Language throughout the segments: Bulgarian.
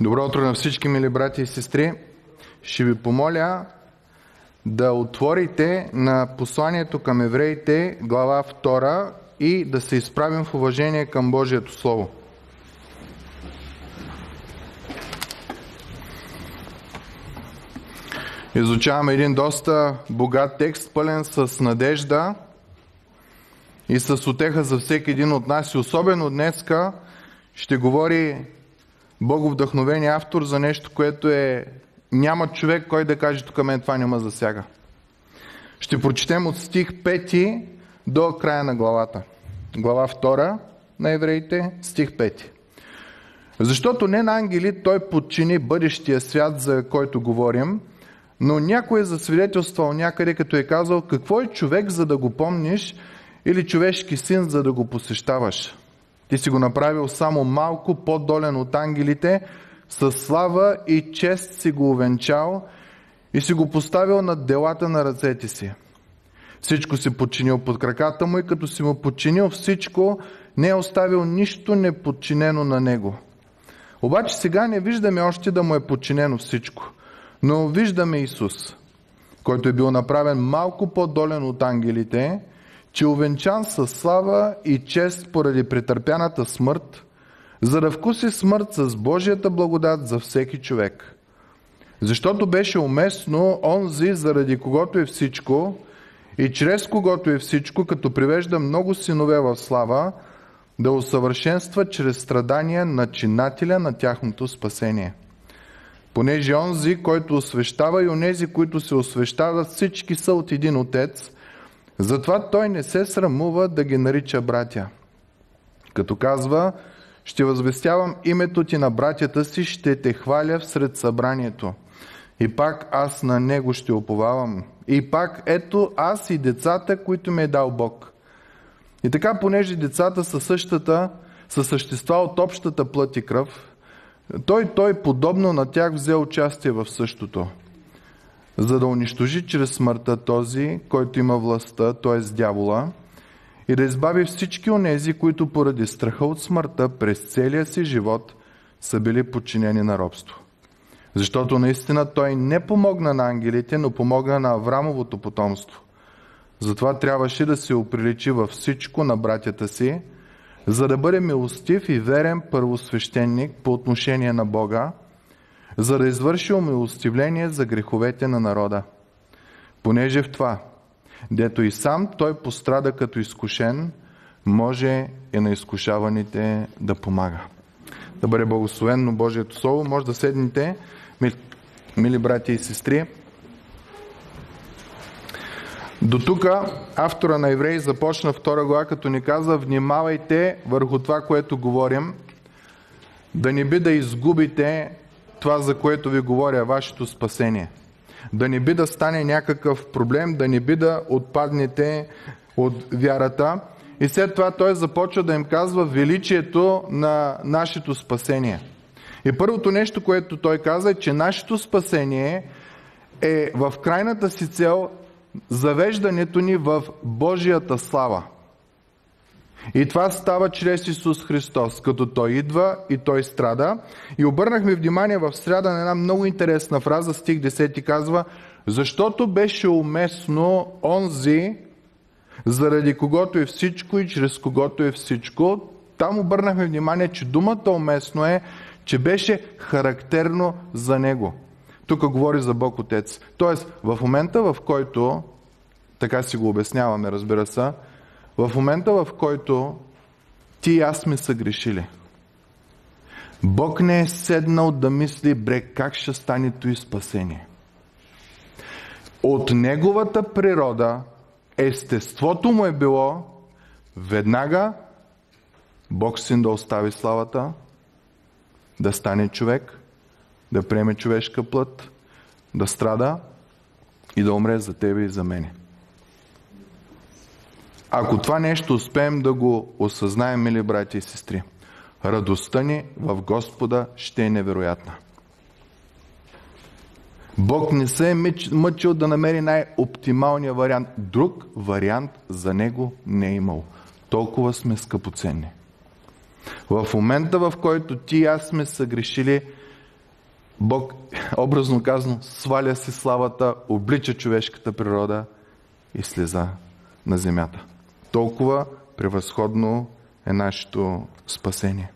Добро утро на всички, мили брати и сестри. Ще ви помоля да отворите на посланието към евреите, глава 2 и да се изправим в уважение към Божието Слово. Изучаваме един доста богат текст, пълен с надежда и с отеха за всеки един от нас. И особено днеска ще говори боговдъхновения автор за нещо, което е... Няма човек, кой да каже, тук мен това няма засяга. Ще прочетем от стих 5 до края на главата. Глава 2 на евреите, стих 5. Защото не на ангели той подчини бъдещия свят, за който говорим, но някой е засвидетелствал някъде, като е казал, какво е човек, за да го помниш, или човешки син, за да го посещаваш. Ти си го направил само малко по-долен от ангелите, с слава и чест си го увенчал и си го поставил над делата на ръцете си. Всичко си подчинил под краката му и като си му подчинил всичко, не е оставил нищо неподчинено на него. Обаче сега не виждаме още да му е подчинено всичко, но виждаме Исус, който е бил направен малко по-долен от ангелите, че увенчан с слава и чест поради претърпяната смърт, за да вкуси смърт с Божията благодат за всеки човек. Защото беше уместно онзи, заради когото е всичко, и чрез когото е всичко, като привежда много синове в слава, да усъвършенства чрез страдания начинателя на тяхното спасение. Понеже онзи, който освещава и онези, които се освещават, всички са от един отец – затова той не се срамува да ги нарича братя. Като казва, ще възвестявам името ти на братята си, ще те хваля всред събранието. И пак аз на него ще оповавам. И пак ето аз и децата, които ми е дал Бог. И така, понеже децата са същата, са същества от общата плът и кръв, той, той подобно на тях взе участие в същото – за да унищожи чрез смъртта този, който има властта, т.е. дявола, и да избави всички онези, които поради страха от смъртта през целия си живот са били подчинени на робство. Защото наистина той не помогна на ангелите, но помогна на Аврамовото потомство. Затова трябваше да се оприличи във всичко на братята си, за да бъде милостив и верен първосвещеник по отношение на Бога, за да извърши умилостивление за греховете на народа. Понеже в това, дето и сам той пострада като изкушен, може и на изкушаваните да помага. Да бъде благословенно Божието Слово. Може да седнете, мили, братя и сестри. До тук автора на Евреи започна втора глава, като ни каза, внимавайте върху това, което говорим, да не би да изгубите това, за което ви говоря, вашето спасение. Да не би да стане някакъв проблем, да не би да отпаднете от вярата. И след това той започва да им казва величието на нашето спасение. И първото нещо, което той каза е, че нашето спасение е в крайната си цел завеждането ни в Божията слава – и това става чрез Исус Христос, като Той идва и Той страда. И обърнахме внимание в среда на една много интересна фраза, стих 10 казва, защото беше уместно онзи, заради когото е всичко и чрез когото е всичко. Там обърнахме внимание, че думата уместно е, че беше характерно за Него. Тук говори за Бог Отец. Тоест, в момента, в който, така си го обясняваме, разбира се, в момента, в който ти и аз сме съгрешили, Бог не е седнал да мисли, бре, как ще стане и спасение. От неговата природа, естеството му е било веднага Бог син да остави славата, да стане човек, да приеме човешка плът, да страда и да умре за тебе и за мене. Ако това нещо успеем да го осъзнаем, мили брати и сестри, радостта ни в Господа ще е невероятна. Бог не се е мъчил да намери най-оптималния вариант. Друг вариант за него не е имал. Толкова сме скъпоценни. В момента, в който ти и аз сме съгрешили, Бог, образно казано, сваля си славата, облича човешката природа и слеза на земята. Толкова превъзходно е нашето спасение.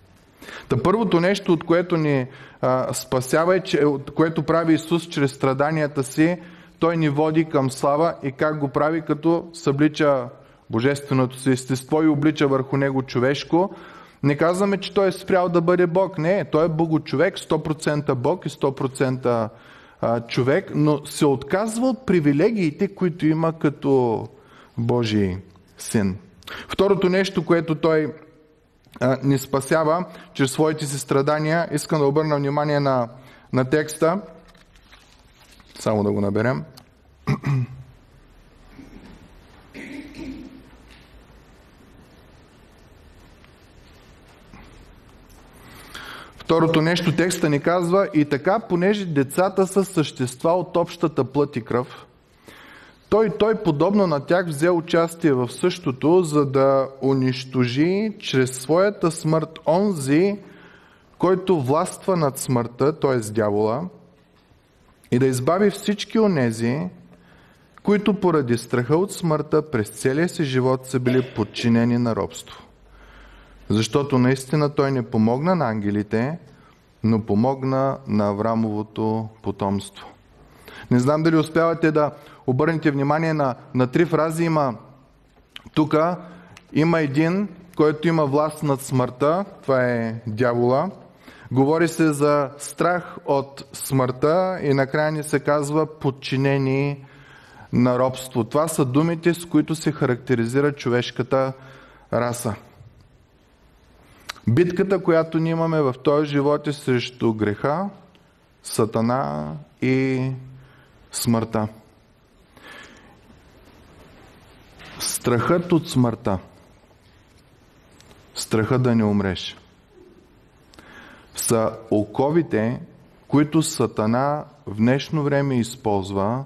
Та първото нещо, от което ни а, спасява, е, че, от което прави Исус чрез страданията си, Той ни води към слава и как го прави, като съблича божественото си естество и облича върху него човешко. Не казваме, че той е спрял да бъде Бог. Не, той е богочовек, 100% Бог и 100% човек, но се отказва от привилегиите, които има като Божий син. Второто нещо, което той ни спасява чрез своите си страдания, искам да обърна внимание на, на текста. Само да го наберем. Второто нещо текста ни казва и така, понеже децата са същества от общата плът и кръв, той, той подобно на тях взе участие в същото, за да унищожи чрез своята смърт онзи, който властва над смъртта, т.е. дявола, и да избави всички онези, които поради страха от смъртта през целия си живот са били подчинени на робство. Защото наистина той не помогна на ангелите, но помогна на Аврамовото потомство. Не знам дали успявате да обърнете внимание на, на три фрази. Има тук има един, който има власт над смъртта. Това е дявола. Говори се за страх от смъртта и накрая ни се казва подчинени на робство. Това са думите, с които се характеризира човешката раса. Битката, която ние имаме в този живот е срещу греха, сатана и смъртта. Страхът от смъртта. Страхът да не умреш. Са оковите, които Сатана в днешно време използва,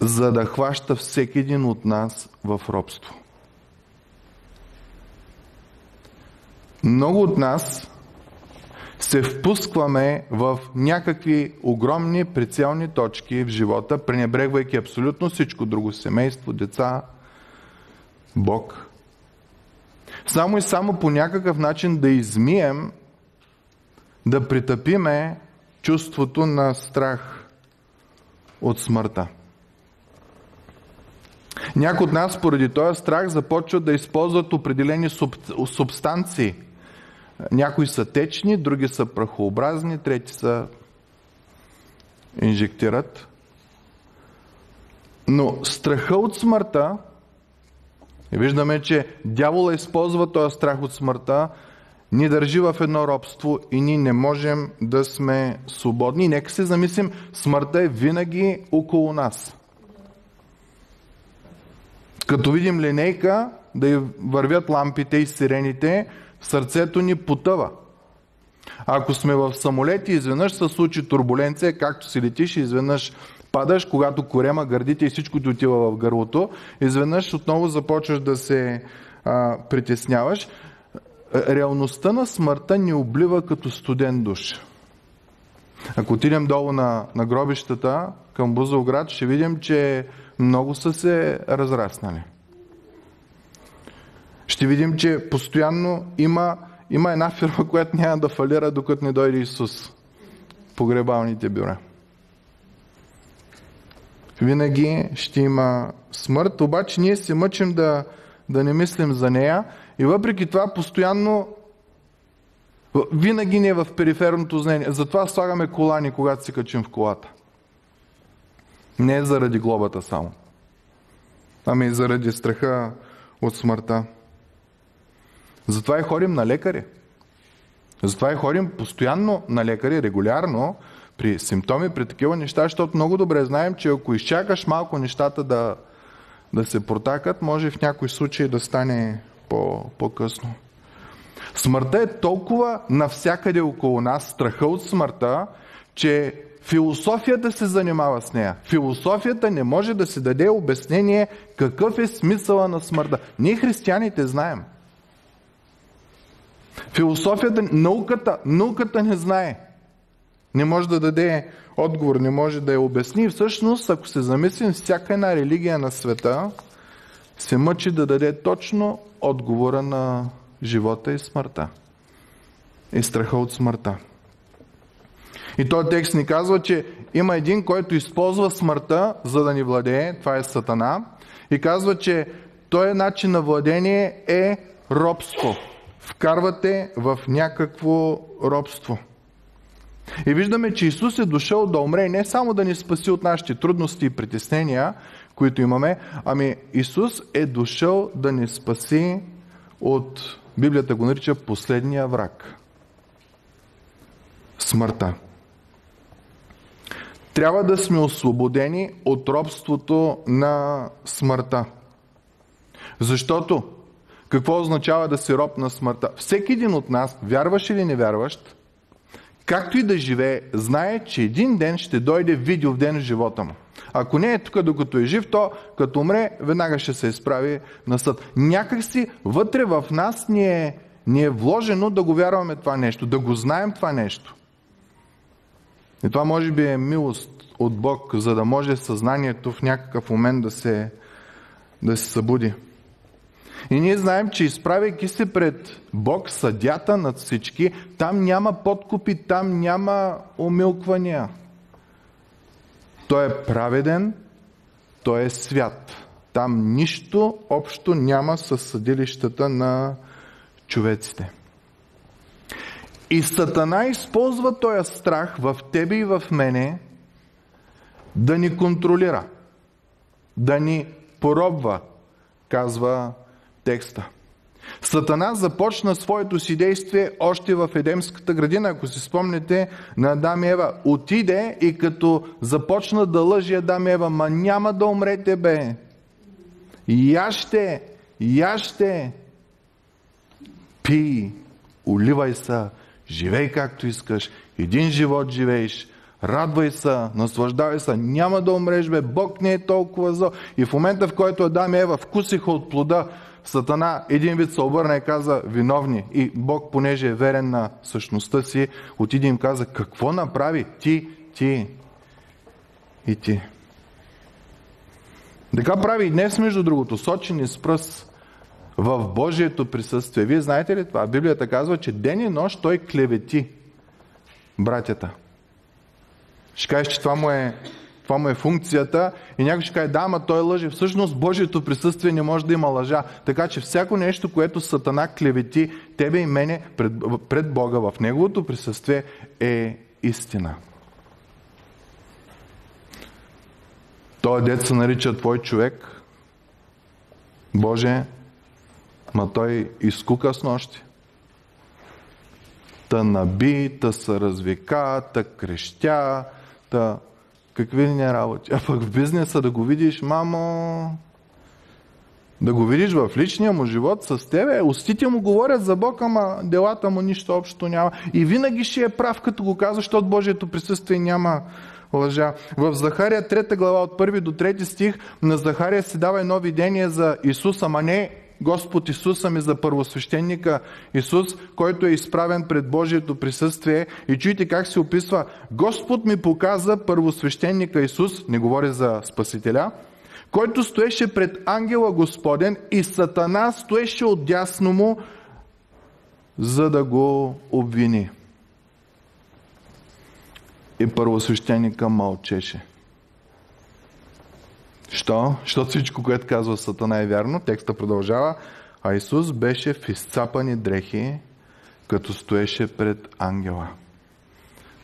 за да хваща всеки един от нас в робство. Много от нас се впускваме в някакви огромни прицелни точки в живота, пренебрегвайки абсолютно всичко друго семейство, деца, Бог. Само и само по някакъв начин да измием, да притъпиме чувството на страх от смъртта. Някои от нас поради този страх започват да използват определени суб, субстанции – някои са течни, други са прахообразни, трети са инжектират. Но страха от смъртта, виждаме, че дявола използва този страх от смъртта, ни държи в едно робство и ние не можем да сме свободни. Нека се замислим, смъртта е винаги около нас. Като видим линейка, да вървят лампите и сирените, сърцето ни потъва. Ако сме в самолет и изведнъж се случи турбуленция, както си летиш изведнъж падаш, когато корема, гърдите и всичко ти отива в гърлото, изведнъж отново започваш да се а, притесняваш. Реалността на смъртта ни облива като студен душ. Ако отидем долу на, на гробищата към Бузовград, ще видим, че много са се разраснали ще видим, че постоянно има, има една фирма, която няма да фалира, докато не дойде Исус. Погребалните бюра. Винаги ще има смърт, обаче ние се мъчим да, да не мислим за нея и въпреки това постоянно винаги ни е в периферното знание. Затова слагаме колани, когато се качим в колата. Не заради глобата само, ами заради страха от смъртта. Затова и ходим на лекари. Затова и ходим постоянно на лекари, регулярно, при симптоми, при такива неща, защото много добре знаем, че ако изчакаш малко нещата да, да се протакат, може в някои случаи да стане по, по-късно. Смъртта е толкова навсякъде около нас, страха от смъртта, че философията се занимава с нея. Философията не може да се даде обяснение какъв е смисъла на смъртта. Ние християните знаем – Философията, науката, науката не знае. Не може да даде отговор, не може да я обясни. И всъщност, ако се замислим, всяка една религия на света се мъчи да даде точно отговора на живота и смъртта. И страха от смъртта. И този текст ни казва, че има един, който използва смъртта, за да ни владее. Това е Сатана. И казва, че този начин на владение е робство. Вкарвате в някакво робство. И виждаме, че Исус е дошъл да умре не само да ни спаси от нашите трудности и притеснения, които имаме, ами Исус е дошъл да ни спаси от, Библията го нарича, последния враг. Смъртта. Трябва да сме освободени от робството на смъртта. Защото какво означава да си роб на смъртта? Всеки един от нас, вярваш или не вярващ, както и да живее, знае, че един ден ще дойде видео в ден в живота му. Ако не е тук докато е жив, то като умре, веднага ще се изправи на съд. Някак си вътре в нас ни е, ни е вложено да го вярваме това нещо, да го знаем това нещо. И това може би е милост от Бог, за да може съзнанието в някакъв момент да се, да се събуди. И ние знаем, че изправяйки се пред Бог, съдята над всички, там няма подкупи, там няма умилквания. Той е праведен, той е свят. Там нищо общо няма с съдилищата на човеците. И Сатана използва този страх в тебе и в мене да ни контролира, да ни поробва, казва текста. Сатана започна своето си действие още в Едемската градина, ако си спомнете на Адам и Ева. Отиде и като започна да лъжи Адам и Ева, ма няма да умрете бе. Яще, яще, пи, уливай се, живей както искаш, един живот живееш, радвай се, наслаждавай се, няма да умреш бе, Бог не е толкова зло. И в момента, в който Адам и Ева вкусиха от плода, Сатана един вид се обърна и каза виновни. И Бог, понеже е верен на същността си, отиде им каза какво направи ти, ти и ти. Така прави и днес, между другото, сочени с пръст в Божието присъствие. Вие знаете ли това? Библията казва, че ден и нощ той клевети братята. Ще кажеш, че това му е това му е функцията. И някой ще каже, да, ама той лъже. Всъщност Божието присъствие не може да има лъжа. Така че всяко нещо, което Сатана клевети тебе и мене пред, пред Бога в Неговото присъствие е истина. Той дет се нарича Твой човек. Боже, ма той изкука с нощи. Та наби, та се развика, та крещя, та какви не работи. А пък в бизнеса да го видиш, мамо, да го видиш в личния му живот с тебе, устите му говорят за Бог, ама делата му нищо общо няма. И винаги ще е прав, като го казва, защото Божието присъствие няма лъжа. В Захария 3 глава от 1 до 3 стих на Захария се дава едно видение за Исус, ама не Господ Исус, ами за първосвещеника Исус, който е изправен пред Божието присъствие. И чуйте как се описва. Господ ми показа първосвещеника Исус, не говори за Спасителя, който стоеше пред ангела Господен и Сатана стоеше отдясно му, за да го обвини. И първосвещеника мълчеше. Що? Защото всичко, което казва Сатана е вярно. Текста продължава. А Исус беше в изцапани дрехи, като стоеше пред ангела.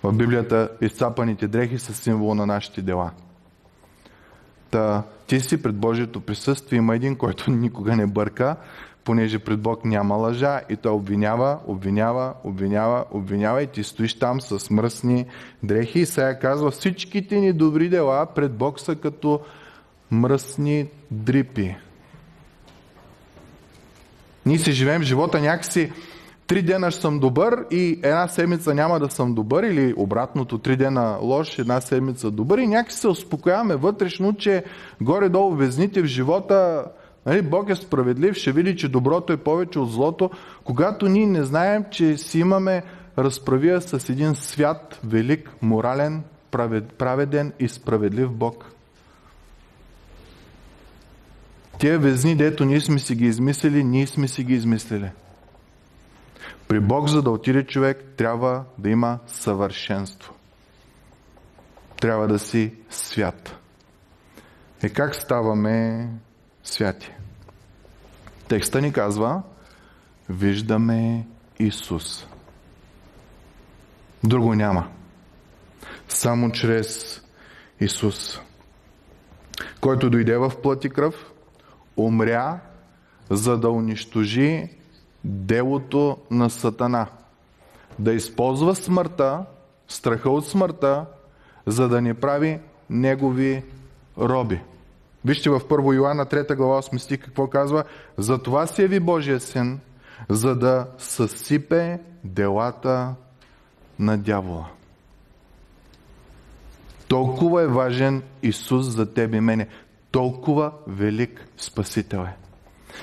В Библията изцапаните дрехи са символ на нашите дела. Та, ти си пред Божието присъствие. Има един, който никога не бърка, понеже пред Бог няма лъжа и той обвинява, обвинява, обвинява, обвинява и ти стоиш там с мръсни дрехи и сега казва всичките ни добри дела пред Бог са като мръсни дрипи. Ние си живеем живота някакси три дена ще съм добър и една седмица няма да съм добър или обратното, три дена лош, една седмица добър и някакси се успокояваме вътрешно, че горе-долу везните в живота нали, Бог е справедлив, ще види, че доброто е повече от злото, когато ние не знаем, че си имаме разправи я с един свят, велик, морален, праведен и справедлив Бог. Тия везни, дето ние сме си ги измислили, ние сме си ги измислили. При Бог, за да отиде човек, трябва да има съвършенство. Трябва да си свят. Е как ставаме святи? Текста ни казва, виждаме Исус. Друго няма. Само чрез Исус, който дойде в плът и кръв, умря, за да унищожи делото на Сатана. Да използва смъртта, страха от смъртта, за да ни прави негови роби. Вижте в 1 Йоанна 3 глава 8 стих какво казва. За това се яви Божия син, за да съсипе делата на дявола. Толкова е важен Исус за тебе и мене. Толкова велик Спасител е.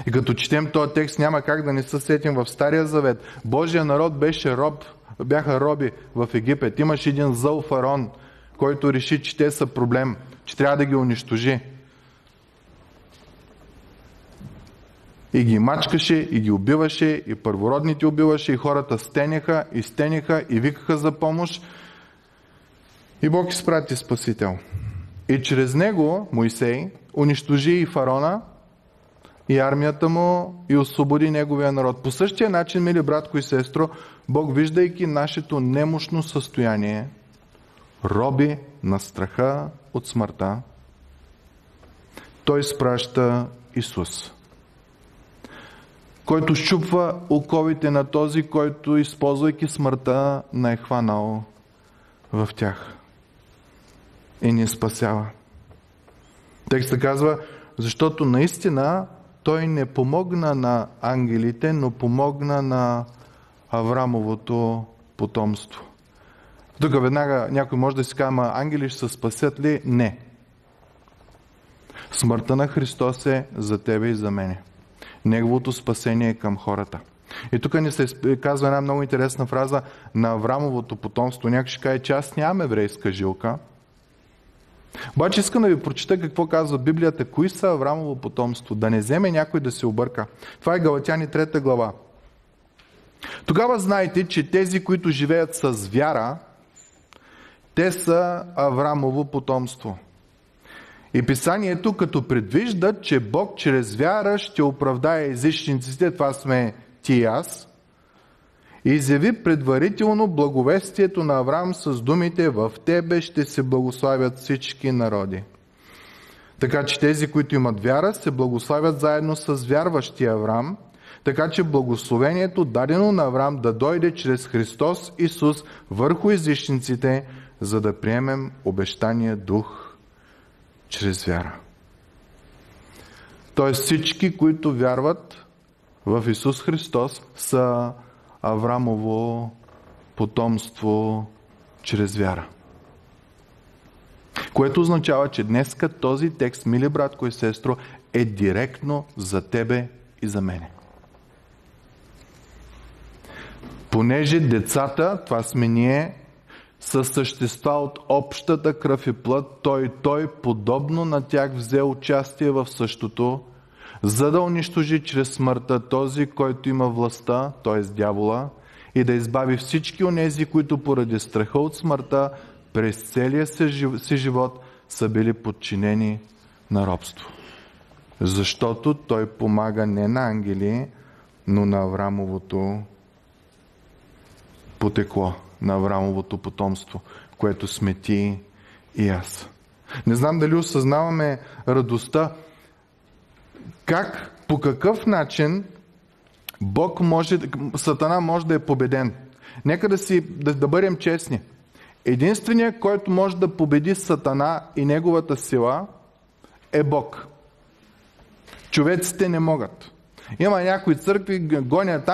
И като четем този текст, няма как да не се сетим в Стария Завет. Божия народ беше роб, бяха роби в Египет. Имаше един зъл фарон, който реши, че те са проблем, че трябва да ги унищожи. И ги мачкаше, и ги убиваше, и първородните убиваше, и хората стенеха, и стенеха, и викаха за помощ. И Бог изпрати Спасител. И чрез него, Моисей, унищожи и фарона, и армията му, и освободи неговия народ. По същия начин, мили братко и сестро, Бог, виждайки нашето немощно състояние, роби на страха от смъртта, Той спраща Исус който щупва оковите на този, който, използвайки смъртта, на е хванал в тях и ни спасява. Текстът казва, защото наистина той не помогна на ангелите, но помогна на Аврамовото потомство. Тук веднага някой може да си каже, ама ангели ще се спасят ли? Не. Смъртта на Христос е за тебе и за мене. Неговото спасение е към хората. И тук ни се казва една много интересна фраза на Аврамовото потомство. Някой ще каже, че аз нямам еврейска жилка. Обаче искам да ви прочита какво казва Библията. Кои са Аврамово потомство? Да не вземе някой да се обърка. Това е Галатяни 3 глава. Тогава знайте, че тези, които живеят с вяра, те са Аврамово потомство. И писанието като предвижда, че Бог чрез вяра ще оправдае езичниците, това сме ти и аз, и изяви предварително благовестието на Авраам с думите «В тебе ще се благославят всички народи». Така че тези, които имат вяра, се благославят заедно с вярващия Авраам, така че благословението дадено на Авраам да дойде чрез Христос Исус върху езичниците, за да приемем обещания дух чрез вяра. Тоест всички, които вярват в Исус Христос, са Аврамово потомство чрез вяра. Което означава, че днеска този текст, мили братко и сестро, е директно за тебе и за мене. Понеже децата, това сме ние, са същества от общата кръв и плът, той той подобно на тях взе участие в същото, за да унищожи чрез смъртта този, който има властта, т.е. дявола, и да избави всички онези, които поради страха от смъртта през целия си живот са били подчинени на робство. Защото той помага не на ангели, но на Аврамовото потекло на Аврамовото потомство, което сме ти и аз. Не знам дали осъзнаваме радостта, как, по какъв начин Бог може, Сатана може да е победен. Нека да, си, да, да бъдем честни. Единственият, който може да победи Сатана и неговата сила е Бог. Човеците не могат. Има някои църкви, гонят,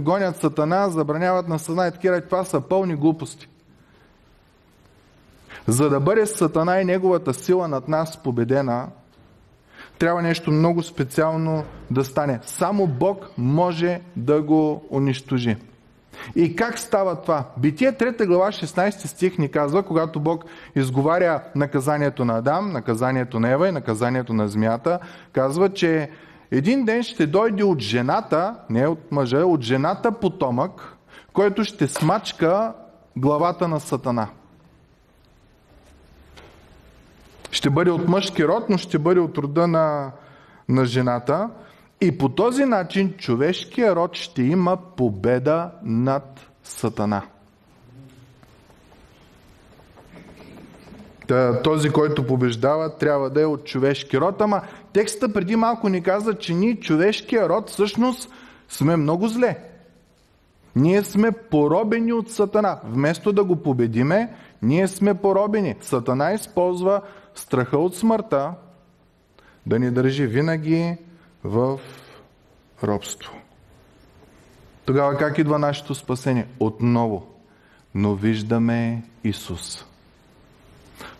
гонят сатана, забраняват на сатана и такива. Това са пълни глупости. За да бъде сатана и неговата сила над нас победена, трябва нещо много специално да стане. Само Бог може да го унищожи. И как става това? Битие 3 глава 16 стих ни казва, когато Бог изговаря наказанието на Адам, наказанието на Ева и наказанието на змията, казва, че един ден ще дойде от жената, не от мъжа, от жената потомък, който ще смачка главата на Сатана. Ще бъде от мъжки род, но ще бъде от рода на, на жената. И по този начин човешкия род ще има победа над Сатана. Този, който побеждава, трябва да е от човешки род. Ама текста преди малко ни каза, че ние, човешкия род, всъщност сме много зле. Ние сме поробени от Сатана. Вместо да го победиме, ние сме поробени. Сатана използва страха от смъртта да ни държи винаги в робство. Тогава как идва нашето спасение? Отново. Но виждаме Исус.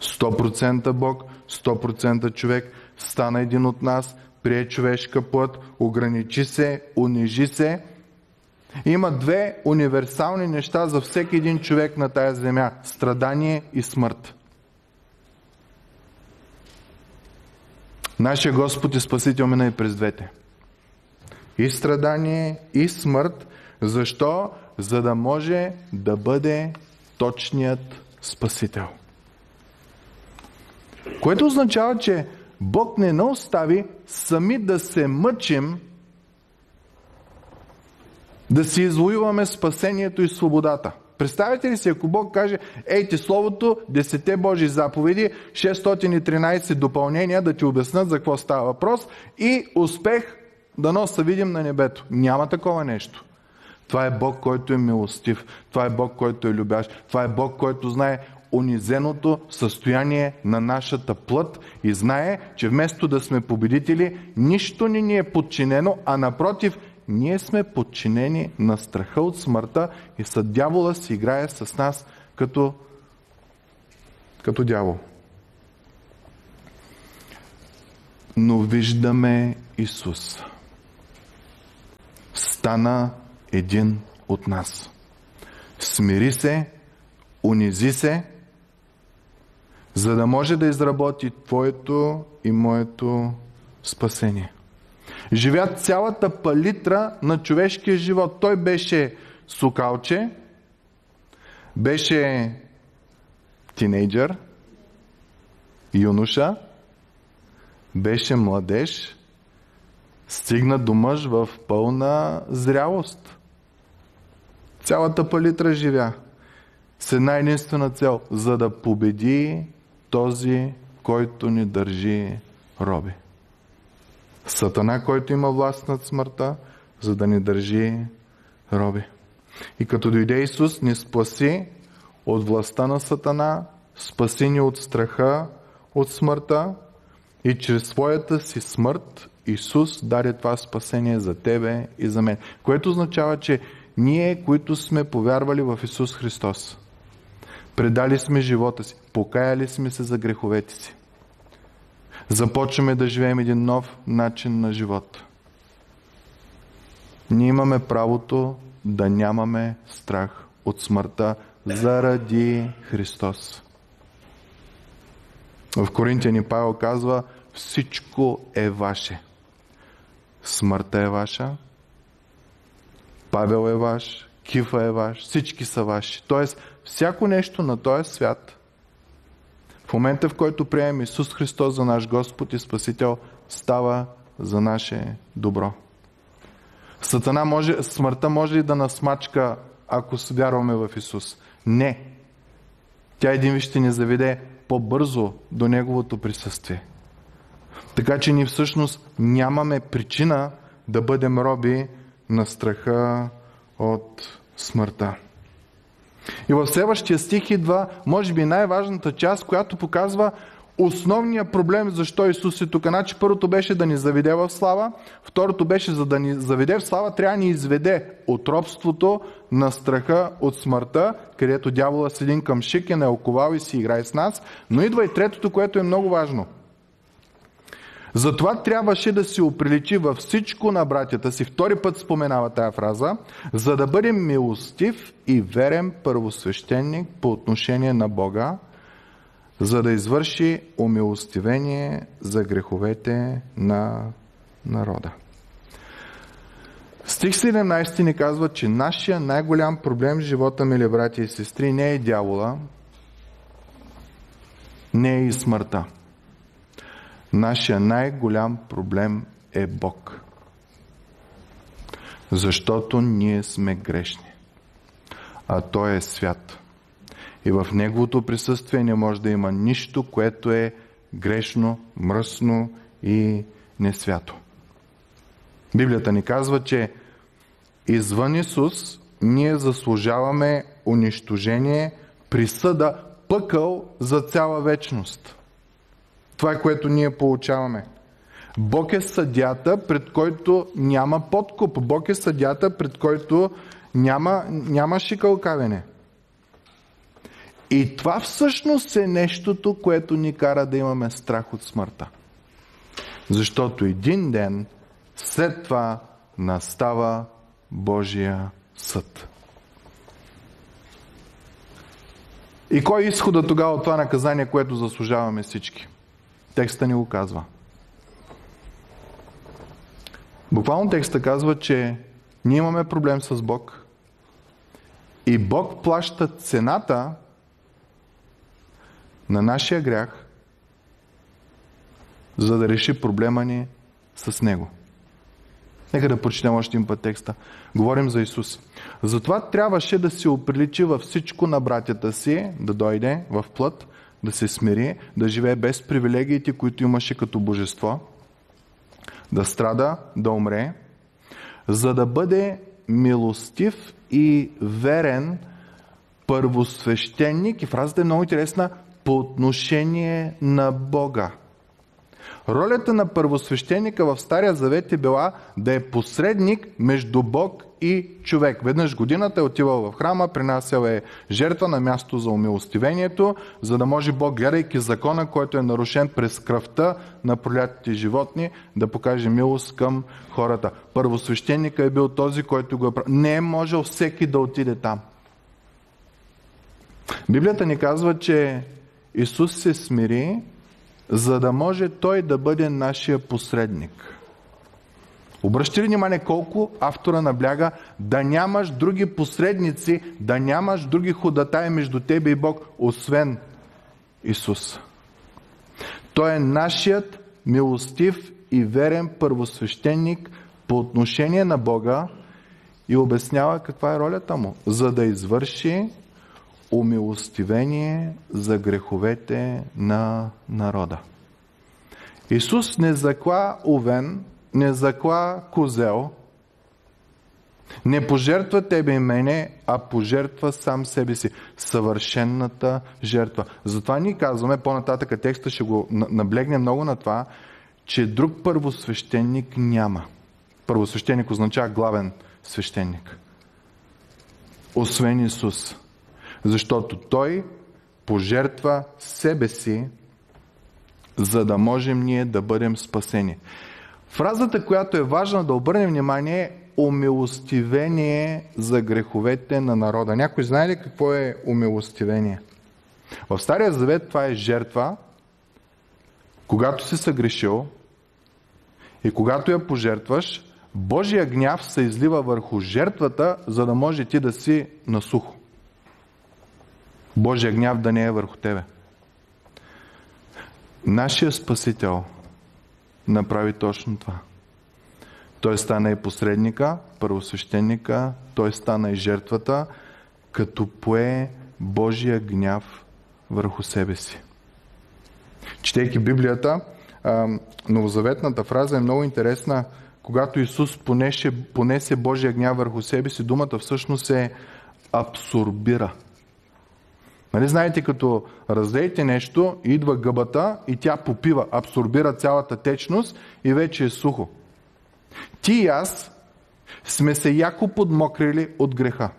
100% Бог, 100% човек, стана един от нас, прие човешка плът, ограничи се, унижи се. Има две универсални неща за всеки един човек на тая земя – страдание и смърт. Нашия Господ и Спасител мина и през двете. И страдание, и смърт. Защо? За да може да бъде точният Спасител. Което означава, че Бог не не остави сами да се мъчим да си извоюваме спасението и свободата. Представете ли си, ако Бог каже, ейте Словото, 10 Божи заповеди, 613 допълнения да ти обяснат за какво става въпрос и успех да носа видим на небето. Няма такова нещо. Това е Бог, който е милостив. Това е Бог, който е любящ. Това е Бог, който знае унизеното състояние на нашата плът и знае, че вместо да сме победители, нищо не ни е подчинено, а напротив, ние сме подчинени на страха от смъртта и съд дявола си играе с нас като, като дявол. Но виждаме Исус. Стана един от нас. Смири се, унизи се, за да може да изработи Твоето и моето спасение живя цялата палитра на човешкия живот. Той беше сукалче, беше тинейджър, юноша, беше младеж, стигна до мъж в пълна зрялост. Цялата палитра живя с една единствена цел, за да победи този, който ни държи роби. Сатана, който има власт над смъртта, за да ни държи роби. И като дойде Исус, ни спаси от властта на Сатана, спаси ни от страха от смъртта и чрез своята си смърт Исус даде това спасение за тебе и за мен. Което означава, че ние, които сме повярвали в Исус Христос, предали сме живота си, покаяли сме се за греховете си, започваме да живеем един нов начин на живот. Ние имаме правото да нямаме страх от смъртта заради Христос. В Коринтияни Павел казва, всичко е ваше. Смъртта е ваша, Павел е ваш, Кифа е ваш, всички са ваши. Тоест, всяко нещо на този свят в момента, в който приемем Исус Христос за наш Господ и Спасител, става за наше добро. Сатана може, смъртта може ли да насмачка, ако вярваме в Исус? Не. Тя един виж ще ни заведе по-бързо до Неговото присъствие. Така че ние всъщност нямаме причина да бъдем роби на страха от смъртта. И в следващия стих идва, може би, най-важната част, която показва основния проблем, защо Исус е тук. Значи първото беше да ни заведе в слава, второто беше за да ни заведе в слава, трябва да ни изведе от робството на страха от смъртта, където дявола с един към шик е наоковал и си играе с нас. Но идва и третото, което е много важно. Затова трябваше да се оприличи във всичко на братята си. Втори път споменава тая фраза, за да бъде милостив и верен първосвещеник по отношение на Бога, за да извърши умилостивение за греховете на народа. Стих 17 ни казва, че нашия най-голям проблем в живота, мили брати и сестри, не е дявола, не е и смъртта. Нашия най-голям проблем е Бог. Защото ние сме грешни. А Той е свят. И в Неговото присъствие не може да има нищо, което е грешно, мръсно и несвято. Библията ни казва, че извън Исус ние заслужаваме унищожение, присъда, пъкъл за цяла вечност. Това е което ние получаваме. Бог е съдята, пред който няма подкуп. Бог е съдята, пред който няма, няма шикалкавене. И това всъщност е нещото, което ни кара да имаме страх от смъртта. Защото един ден след това настава Божия съд. И кой е изхода тогава от това наказание, което заслужаваме всички? Текста ни го казва. Буквално текста казва, че ние имаме проблем с Бог и Бог плаща цената на нашия грях, за да реши проблема ни с Него. Нека да прочетем още един път текста. Говорим за Исус. Затова трябваше да се оприличи във всичко на братята си, да дойде в плът, да се смири, да живее без привилегиите, които имаше като божество, да страда, да умре, за да бъде милостив и верен първосвещеник. И фразата е много интересна по отношение на Бога. Ролята на първосвещеника в Стария Завет е била да е посредник между Бог и човек. Веднъж годината е отивал в храма, принасял е жертва на място за умилостивението, за да може Бог, гледайки закона, който е нарушен през кръвта на пролятите животни, да покаже милост към хората. Първосвещеника е бил този, който го е Не е можел всеки да отиде там. Библията ни казва, че Исус се смири, за да може Той да бъде нашия посредник. Обръщи ли внимание колко автора набляга да нямаш други посредници, да нямаш други ходатаи между тебе и Бог, освен Исус. Той е нашият милостив и верен първосвещеник по отношение на Бога и обяснява каква е ролята му, за да извърши умилостивение за греховете на народа. Исус не закла овен, не закла козел, не пожертва тебе и мене, а пожертва сам себе си. Съвършенната жертва. Затова ни казваме, по-нататъка текста ще го наблегне много на това, че друг първосвещеник няма. Първосвещеник означава главен свещеник. Освен Исус. Защото Той пожертва себе си, за да можем ние да бъдем спасени. Фразата, която е важна да обърнем внимание е умилостивение за греховете на народа. Някой знае ли какво е умилостивение? В Стария Завет това е жертва, когато си съгрешил и когато я пожертваш, Божия гняв се излива върху жертвата, за да може ти да си насухо. Божия гняв да не е върху тебе. Нашия Спасител направи точно това. Той стана и посредника, първосвещеника, той стана и жертвата, като пое Божия гняв върху себе си. Четейки Библията, новозаветната фраза е много интересна. Когато Исус понесе, понесе Божия гняв върху себе си, думата всъщност е абсорбира – Нали знаете, като разлеете нещо, идва гъбата и тя попива, абсорбира цялата течност и вече е сухо. Ти и аз сме се яко подмокрили от греха.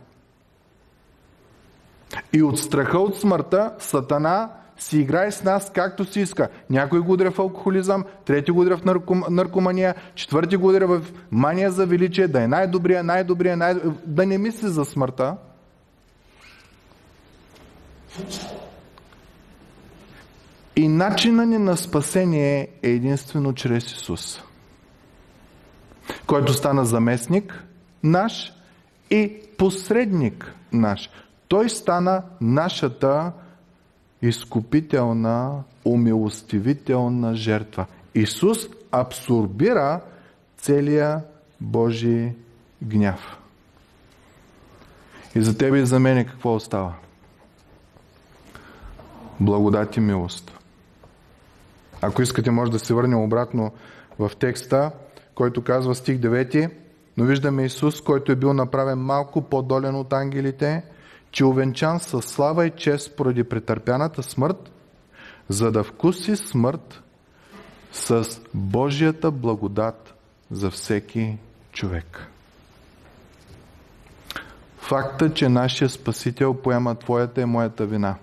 И от страха от смъртта, Сатана си играе с нас както си иска. Някой го удря в алкохолизъм, трети го удря в нарком, наркомания, четвърти го удря в мания за величие, да е най-добрия, най-добрия, най да не мисли за смъртта. И начина ни на спасение е единствено чрез Исус, който стана заместник наш и посредник наш. Той стана нашата изкупителна, умилостивителна жертва. Исус абсорбира целия Божий гняв. И за тебе и за мене какво остава? Благодат и милост. Ако искате, може да се върнем обратно в текста, който казва стих 9. Но виждаме Исус, който е бил направен малко по-долен от ангелите, че увенчан с слава и чест поради претърпяната смърт, за да вкуси смърт с Божията благодат за всеки човек. Факта, че нашия Спасител поема твоята и моята вина.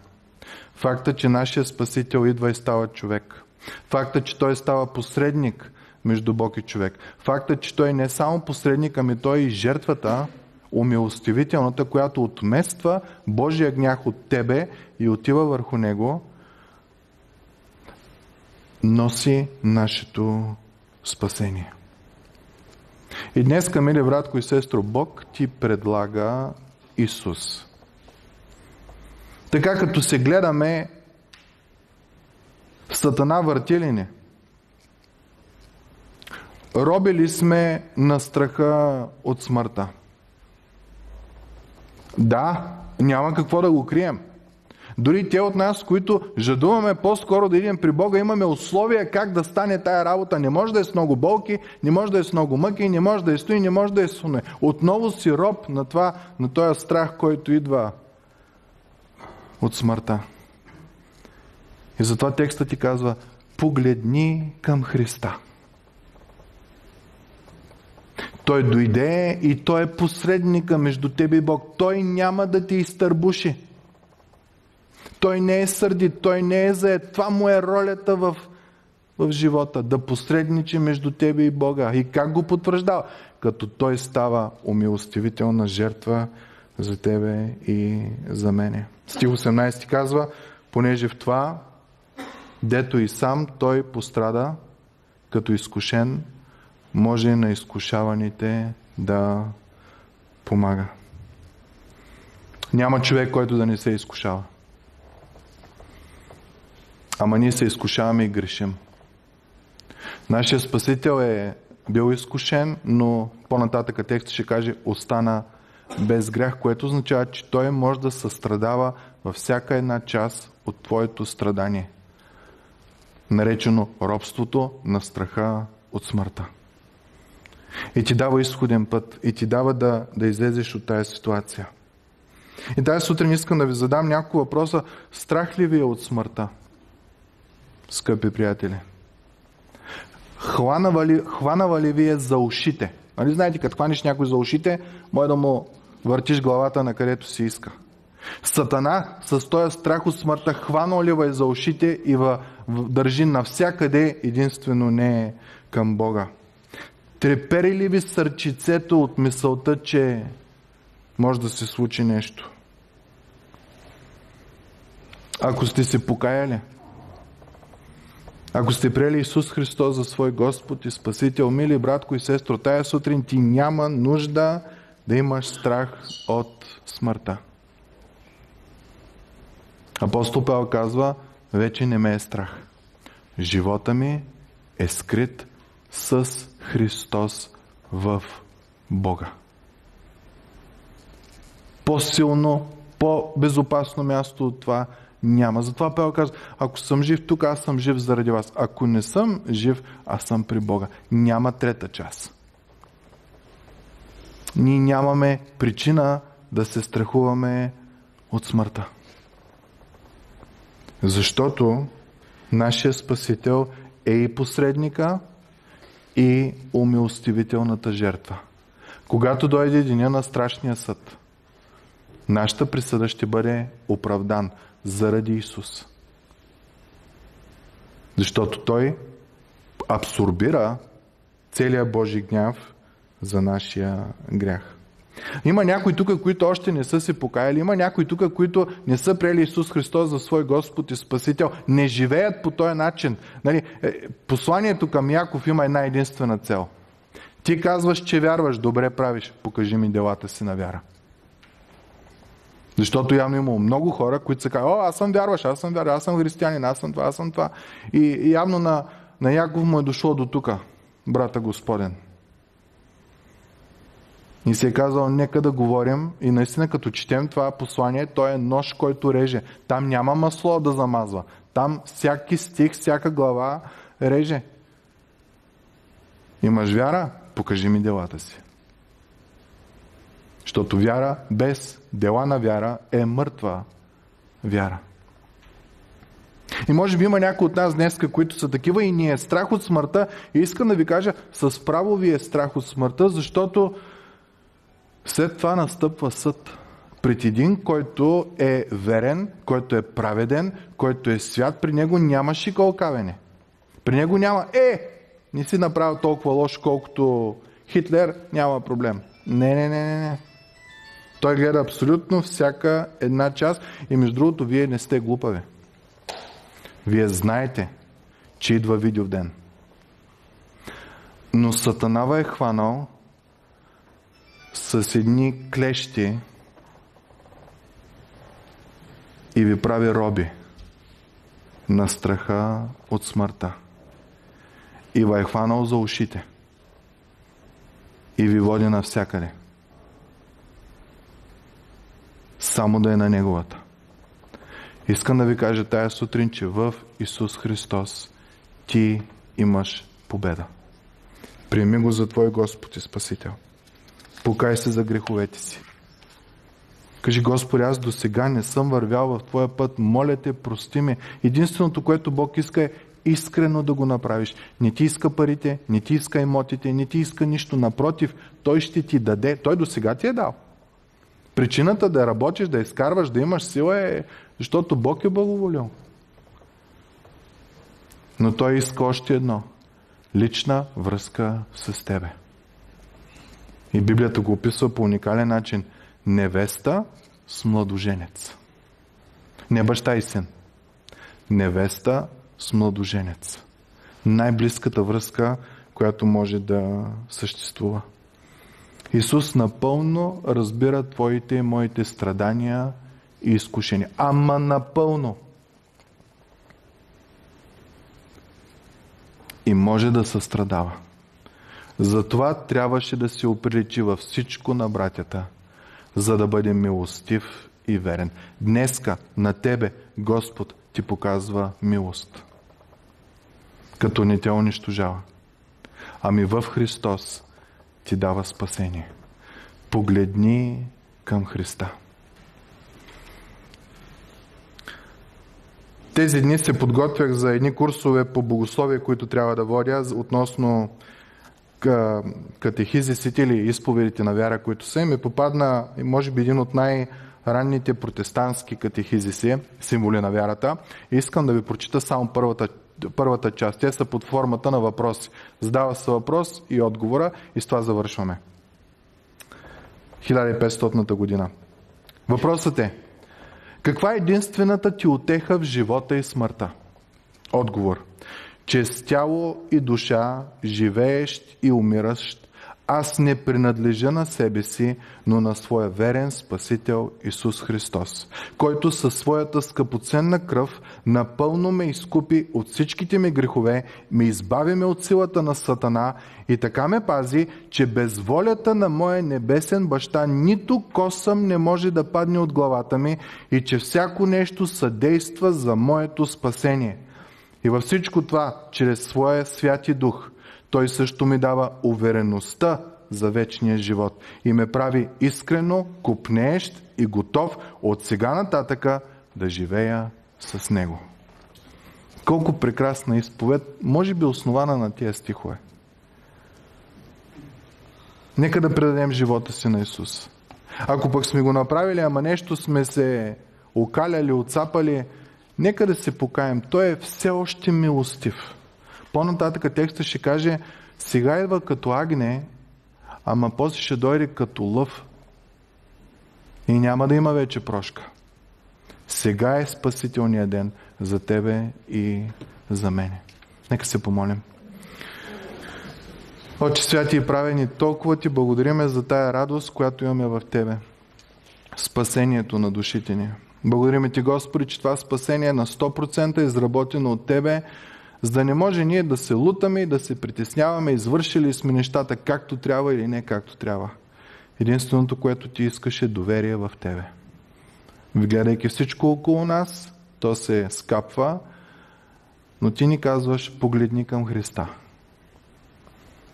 Факта, че нашия Спасител идва и става човек. Факта, че Той става посредник между Бог и човек. Факта, че Той не е само посредник, ами Той е и жертвата, умилостивителната, която отмества Божия гнях от тебе и отива върху него, носи нашето спасение. И днес, мили братко и сестро, Бог ти предлага Исус. Така като се гледаме, Сатана върти ли ни? Робили сме на страха от смъртта. Да, няма какво да го крием. Дори те от нас, които жадуваме по-скоро да идем при Бога, имаме условия как да стане тая работа. Не може да е с много болки, не може да е с много мъки, не може да е стои, не може да е суне. Отново си роб на, това, на този страх, който идва от смъртта. И затова текстът ти казва, погледни към Христа. Той дойде и той е посредника между тебе и Бог. Той няма да ти изтърбуши. Той не е сърдит, той не е заед. Това му е ролята в, в живота. Да посредничи между тебе и Бога. И как го потвърждава? Като той става умилостивителна жертва за тебе и за мене. Стих 18 казва, понеже в това, дето и сам той пострада, като изкушен, може на изкушаваните да помага. Няма човек, който да не се изкушава. Ама ние се изкушаваме и грешим. Нашия Спасител е бил изкушен, но по-нататък текст ще каже остана без грях, което означава, че той може да състрадава във всяка една част от твоето страдание. Наречено робството на страха от смъртта. И ти дава изходен път. И ти дава да, да излезеш от тази ситуация. И тази сутрин искам да ви задам няколко въпроса. Страх ли ви е от смъртта? Скъпи приятели. Хванава ли, хванава ли ви е за ушите? Нали знаете, като хванеш някой за ушите, може да му въртиш главата на където си иска. Сатана с този страх от смъртта хвана ли е за ушите и в, в, държи навсякъде, единствено не е към Бога. Трепери ли ви сърчицето от мисълта, че може да се случи нещо? Ако сте се покаяли, ако сте приели Исус Христос за свой Господ и Спасител, мили братко и сестро, тая сутрин ти няма нужда да имаш страх от смъртта. Апостол Павел казва, вече не ме е страх. Живота ми е скрит с Христос в Бога. По-силно, по-безопасно място от това няма. Затова Павел казва, ако съм жив тук, аз съм жив заради вас. Ако не съм жив, аз съм при Бога. Няма трета част. Ние нямаме причина да се страхуваме от смъртта. Защото нашия Спасител е и посредника, и умилостивителната жертва. Когато дойде деня на страшния съд, нашата присъда ще бъде оправдан заради Исус. Защото той абсорбира целият Божий гняв за нашия грях. Има някои тук, които още не са се покаяли. Има някои тук, които не са приели Исус Христос за свой Господ и Спасител. Не живеят по този начин. Нали, е, посланието към Яков има една единствена цел. Ти казваш, че вярваш, добре правиш. Покажи ми делата си на вяра. Защото явно има много хора, които са казват, о, аз съм вярваш, аз съм вярваш, аз съм християнин, аз съм това, аз съм това. И явно на, на Яков му е дошло до тук, брата Господен. И се е казал, нека да говорим и наистина като четем това послание, то е нож, който реже. Там няма масло да замазва. Там всяки стих, всяка глава реже. Имаш вяра? Покажи ми делата си. Защото вяра без дела на вяра е мъртва вяра. И може би има някои от нас днес, които са такива и ни е страх от смъртта. И искам да ви кажа, с право ви е страх от смъртта, защото след това настъпва съд пред един, който е верен, който е праведен, който е свят. При него няма шиколкавене. При него няма, е, не си направил толкова лошо, колкото Хитлер, няма проблем. Не, не, не, не, не. Той гледа абсолютно всяка една част и между другото, вие не сте глупави. Вие знаете, че идва видео ден. Но Сатанава е хванал с едни клещи и ви прави роби на страха от смъртта. И ви е хванал за ушите. И ви води навсякъде. Само да е на Неговата. Искам да ви кажа тая сутрин, че в Исус Христос ти имаш победа. Приеми го за Твой Господ и Спасител. Покай се за греховете си. Кажи, Господи, аз до сега не съм вървял в Твоя път. Моля те, прости ме. Единственото, което Бог иска е искрено да го направиш. Не ти иска парите, не ти иска имотите, не ти иска нищо. Напротив, Той ще ти даде. Той до сега ти е дал. Причината да работиш, да изкарваш, да имаш сила е, защото Бог е благоволил. Но Той иска още едно. Лична връзка с Тебе. И Библията го описва по уникален начин. Невеста с младоженец. Не баща и син. Невеста с младоженец. Най-близката връзка, която може да съществува. Исус напълно разбира твоите и моите страдания и изкушения. Ама напълно. И може да състрадава. Затова трябваше да се оприличи във всичко на братята, за да бъде милостив и верен. Днеска на тебе Господ ти показва милост, като не те унищожава. Ами в Христос ти дава спасение. Погледни към Христа. Тези дни се подготвях за едни курсове по богословие, които трябва да водя относно катехизисите или изповедите на вяра, които са. Ми попадна, може би, един от най- ранните протестантски катехизиси, символи на вярата. Искам да ви прочита само първата първата част. Те са под формата на въпроси. Задава се въпрос и отговора и с това завършваме. 1500 година. Въпросът е, каква е единствената ти отеха в живота и смъртта? Отговор. Че с тяло и душа, живеещ и умиращ, аз не принадлежа на себе си, но на своя верен Спасител Исус Христос, който със своята скъпоценна кръв напълно ме изкупи от всичките ми грехове, ме избави ме от силата на Сатана и така ме пази, че без волята на моя небесен баща нито косъм не може да падне от главата ми и че всяко нещо съдейства за моето спасение. И във всичко това, чрез своя святи дух – той също ми дава увереността за вечния живот и ме прави искрено, купнеещ и готов от сега нататъка да живея с Него. Колко прекрасна изповед, може би основана на тия стихове. Нека да предадем живота си на Исус. Ако пък сме го направили, ама нещо сме се окаляли, отцапали, Нека да се покаем. Той е все още милостив. По-нататък текста ще каже, сега идва като агне, ама после ще дойде като лъв. И няма да има вече прошка. Сега е спасителния ден за тебе и за мене. Нека се помолим. Отче святи и правени, толкова ти благодариме за тая радост, която имаме в Тебе. Спасението на душите ни. Благодариме ти, Господи, че това спасение е на 100% е изработено от Тебе, за да не може ние да се лутаме и да се притесняваме, извършили сме нещата както трябва или не както трябва. Единственото, което ти искаш е доверие в Тебе. Гледайки всичко около нас, то се скапва, но ти ни казваш, погледни към Христа.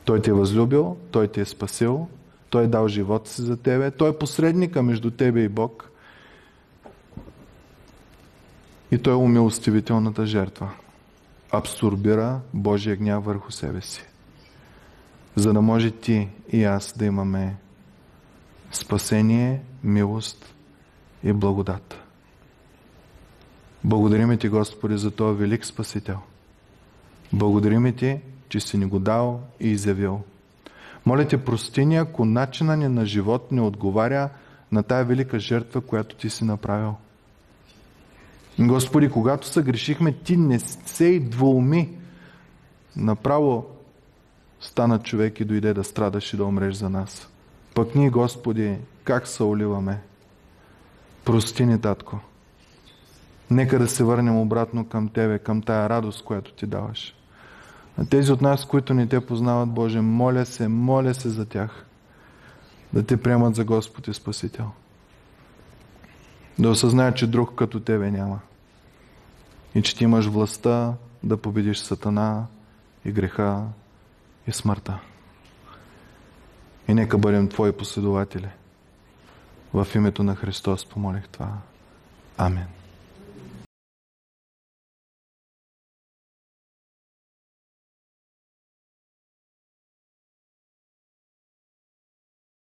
Той те е възлюбил, Той те е спасил, Той е дал живота си за тебе, Той е посредника между тебе и Бог и Той е умилостивителната жертва. Абсорбира Божия гняв върху себе си. За да може ти и аз да имаме спасение, милост и благодат. Благодарим ти, Господи, за този велик Спасител. Благодарим ти, че си ни го дал и изявил. Моля те, прости ни, ако начина ни на живот не отговаря на тая велика жертва, която ти си направил. Господи, когато съгрешихме, ти не се и двуми. Направо стана човек и дойде да страдаш и да умреш за нас. Пък ние, Господи, как се оливаме? Прости ни, Татко. Нека да се върнем обратно към Тебе, към тая радост, която Ти даваш. А тези от нас, които не Те познават, Боже, моля се, моля се за тях. Да Те приемат за Господ и Спасител. Да осъзнаят, че друг като Тебе няма. И че Ти имаш властта да победиш Сатана и греха и смъртта. И нека бъдем Твои последователи. В името на Христос помолих това. Амен.